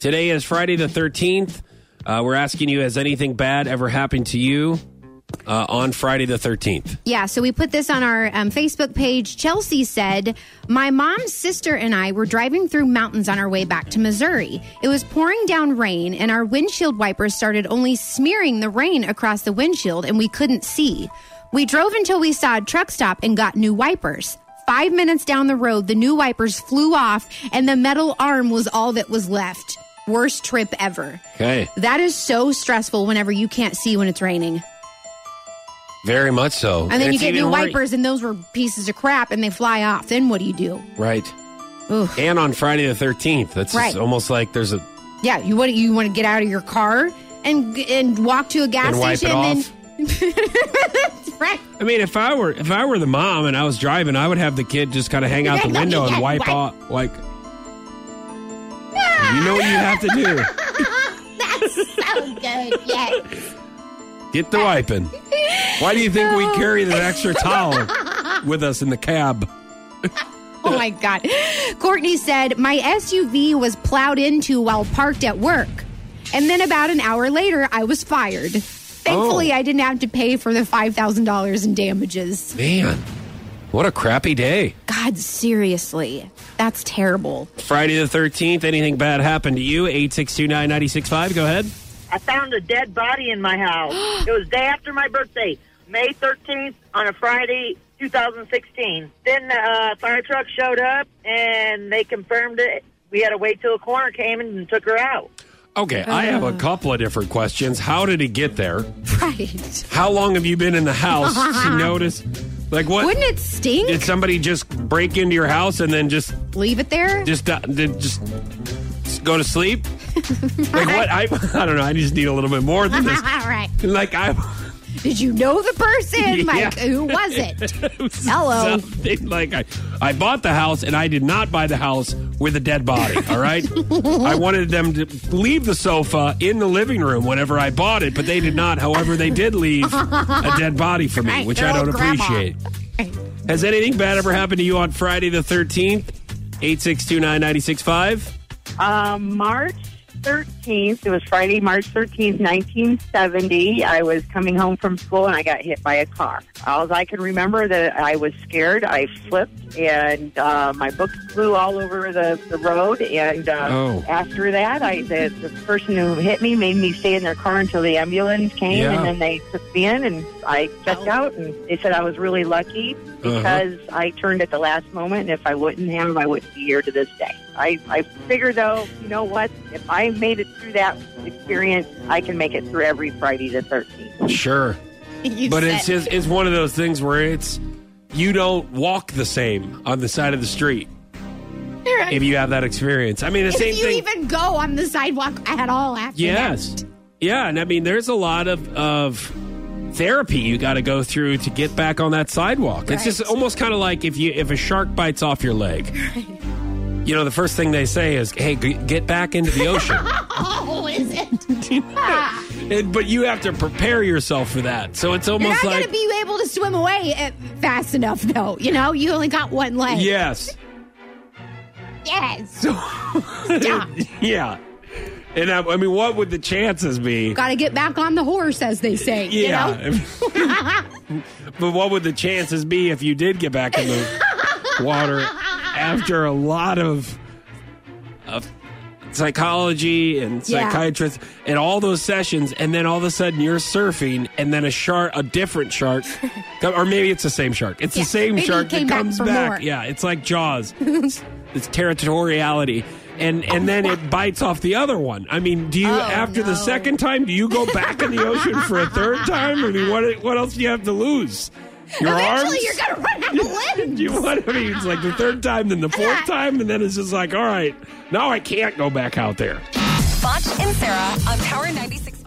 Today is Friday the 13th. Uh, we're asking you, has anything bad ever happened to you uh, on Friday the 13th? Yeah, so we put this on our um, Facebook page. Chelsea said, My mom's sister and I were driving through mountains on our way back to Missouri. It was pouring down rain, and our windshield wipers started only smearing the rain across the windshield, and we couldn't see. We drove until we saw a truck stop and got new wipers. Five minutes down the road, the new wipers flew off, and the metal arm was all that was left. Worst trip ever. Okay. That is so stressful whenever you can't see when it's raining. Very much so. And then you get new wor- wipers, and those were pieces of crap, and they fly off. Then what do you do? Right. Ugh. And on Friday the 13th. That's Right. almost like there's a. Yeah, you want you want to get out of your car and and walk to a gas And wipe it station, off. and then right. I mean, if I were if I were the mom and I was driving, I would have the kid just kind of hang out the window and wipe Wipe. off. Like, you know what you have to do. That's so good. Yes. Get the wiping. Why do you think we carry that extra towel with us in the cab? Oh my God. Courtney said, My SUV was plowed into while parked at work. And then about an hour later, I was fired. Thankfully, Oh. I didn't have to pay for the $5,000 in damages. Man, what a crappy day. God, seriously. That's terrible. Friday the 13th, anything bad happened to you? 8629 965. Go ahead. I found a dead body in my house. it was day after my birthday, May 13th, on a Friday, 2016. Then the uh, fire truck showed up and they confirmed it. We had to wait till a coroner came and took her out. Okay, I have a couple of different questions. How did he get there? Right. How long have you been in the house to notice? Like, what? Wouldn't it stink? Did somebody just break into your house and then just Leave it there? just uh, did just go to sleep? like what? I I don't know. I just need a little bit more than this. All right. Like I. Did you know the person? Like, who was it? it was Hello. something Like I, I bought the house and I did not buy the house with a dead body. All right. I wanted them to leave the sofa in the living room whenever I bought it, but they did not. However, they did leave a dead body for me, Right, which I don't old grandma. appreciate. Has anything bad ever happened to you on Friday the 13th? 8629965. Um, March 13th, it was Friday, March 13th, 1970. I was coming home from school and I got hit by a car. All I can remember that I was scared. I flipped and uh, my books flew all over the, the road. And uh, Oh. after that, I the, the person who hit me made me stay in their car until the ambulance came. Yeah. And then they took me in and I checked out. And they said I was really lucky because I turned at the last moment. And if I wouldn't have, I wouldn't be here to this day. I, I figure, though, you know what? If I made it through that experience, I can make it through every Friday the 13th. Sure. You But said- it's just it's one of those things where it's you don't walk the same on the side of the street if you have that experience. I mean, the if same you thing. even go on the sidewalk at all after that. yes. that. Yeah, and I mean, there's a lot of of therapy you got to go through to get back on that sidewalk. It's just almost kind of like if you if a shark bites off your leg. You know, the first thing they say is, "Hey, g- get back into the ocean." Oh, is it? And- but you have to prepare yourself for that. So it's almost You're not like going to be able to swim away uh, fast enough, though. You know, you only got one leg. yes. Yes. Stop. Yeah. And I, I mean, what would the chances be? got to get back on the horse, as they say. You know? Yeah. but what would the chances be if you did get back in the water after a lot of, of psychology and Yeah. psychiatrists and all those sessions, and then all of a sudden you're surfing, and then a shark, a different shark, come- or maybe it's the same shark. It's Yeah, the same maybe he shark came that back comes for back. more. Yeah, it's like Jaws. it's, it's territoriality. And and then it bites off the other one. I mean, do you Oh, after the no. second time do you go back in the ocean for a third time? I mean, what what else do you have to lose? Your Eventually, arms? you're going to run out of limbs. Do you want? I mean, it's like the third time, then the fourth time, and then it's just like, all right, now I can't go back out there. Foch and Sarah on Power 96.